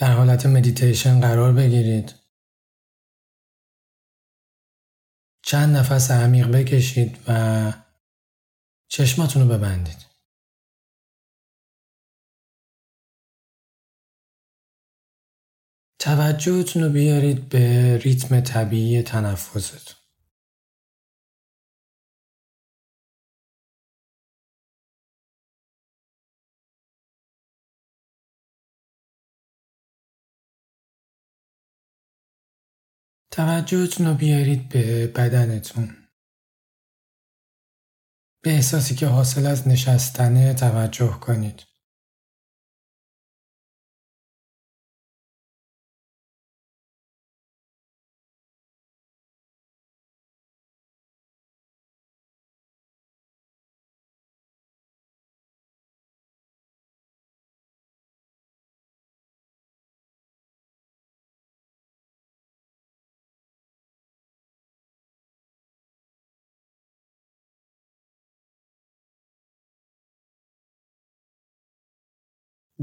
در حالت مدیتیشن قرار بگیرید. چند نفس عمیق بکشید و چشماتون رو ببندید. توجهتون رو بیارید به ریتم طبیعی تنفستون. توجهتون رو بیارید به بدنتون. به احساسی که حاصل از نشستنه توجه کنید.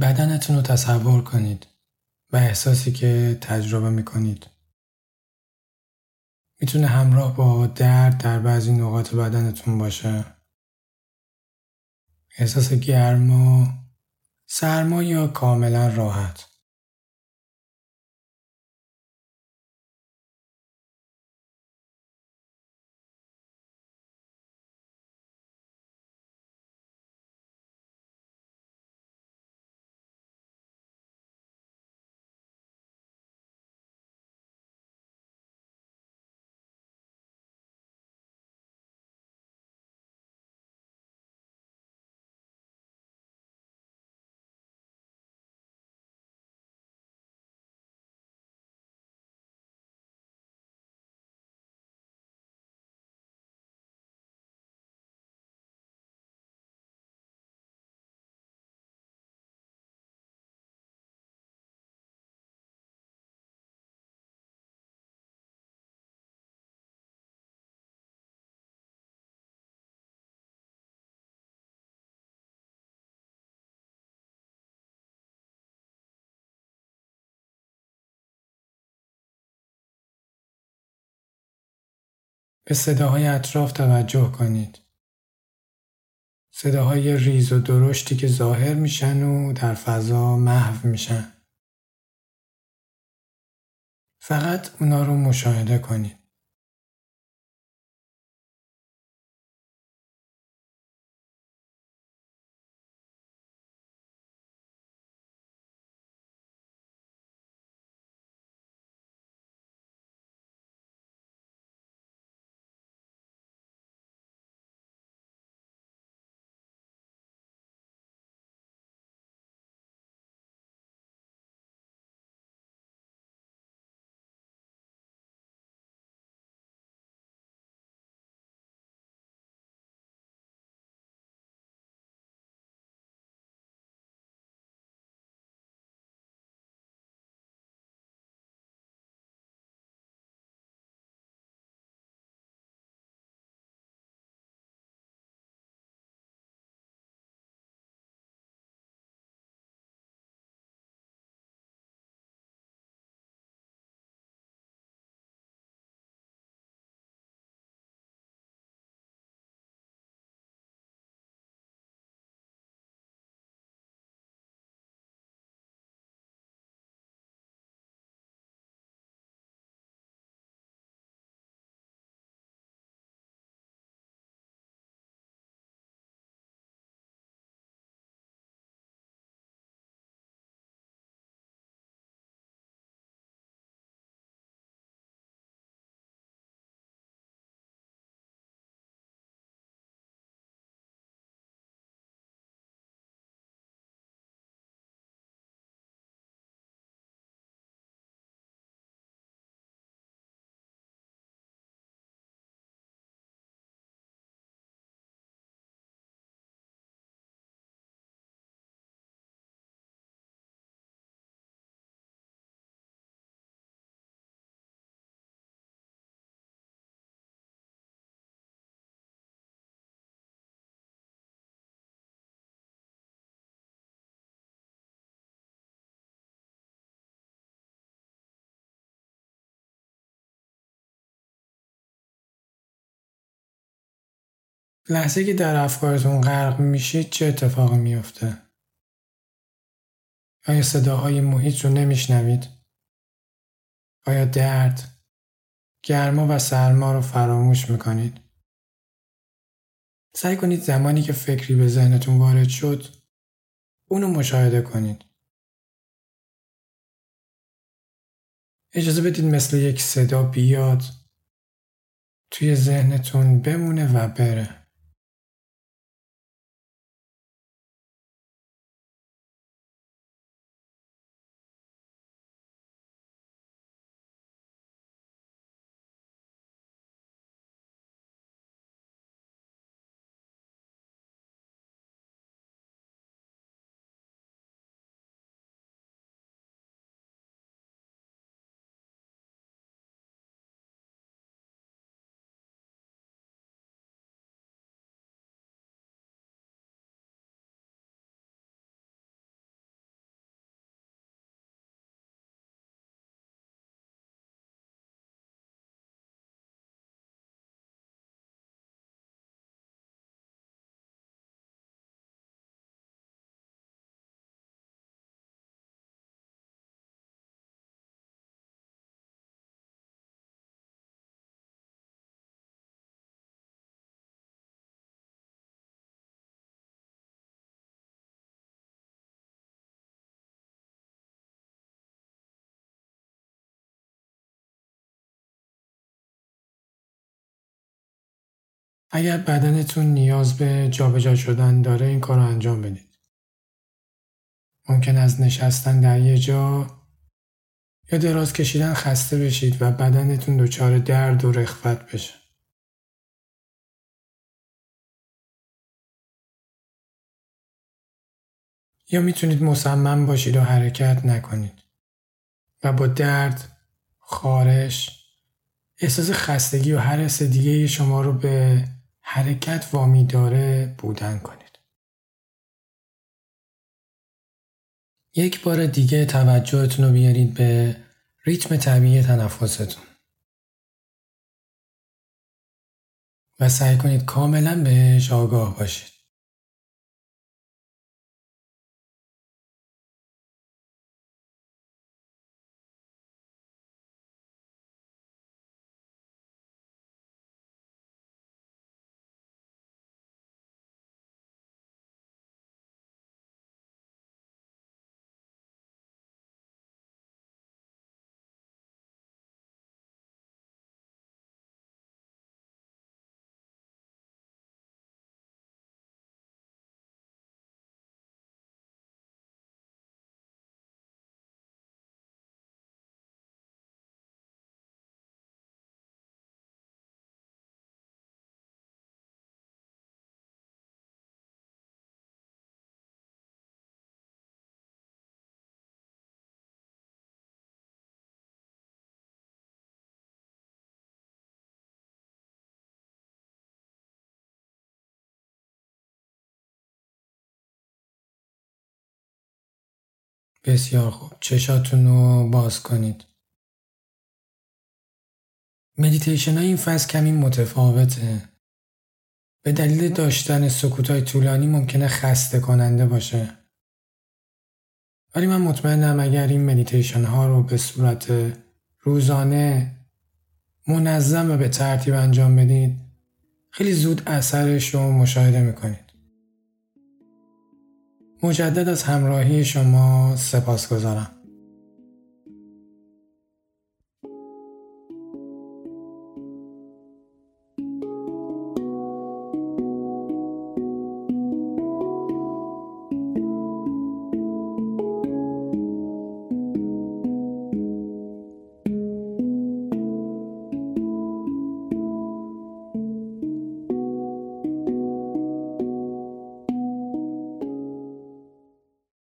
بدنتون رو تصور کنید و احساسی که تجربه می کنید. می‌تونه همراه با درد در بعضی نقاط بدنتون باشه. احساس گرما، سرما یا کاملا راحت. به صداهای اطراف توجه کنید. صداهای ریز و درشتی که ظاهر میشن و در فضا محو میشن. فقط اونا رو مشاهده کنید. لحظه که در افکارتون غرق میشید چه اتفاقی میفته؟ آیا صداهای محیط رو نمیشنوید؟ آیا درد، گرما و سرما رو فراموش می‌کنید؟ سعی کنید زمانی که فکری به ذهنتون وارد شد اونو مشاهده کنید. اجازه بدید مثل یک صدا بیاد توی ذهنتون بمونه و بره. اگر بدنتون نیاز به جابجا شدن داره این کار رو انجام بدید. ممکن از نشستن در یه جا یا دراز کشیدن خسته بشید و بدنتون دچار درد و رخوت بشه. یا می‌تونید مصمم باشید و حرکت نکنید و با درد، خارش، احساس خستگی و هر حس دیگه شما رو به حرکت وامی داره بودن کنید. یک بار دیگه توجهتون رو بیارید به ریتم طبیعی تنفستون. و سعی کنید کاملا بهش آگاه باشید. بسیار خوب. چشاتون رو باز کنید. مدیتیشن های این فصل کمی متفاوته. به دلیل داشتن سکوت های طولانی ممکنه خسته کننده باشه. ولی من مطمئنم اگر این مدیتیشن ها رو به صورت روزانه منظم و به ترتیب انجام بدید خیلی زود اثرش رو مشاهده می‌کنید. مجدد از همراهی شما سپاس گذارم.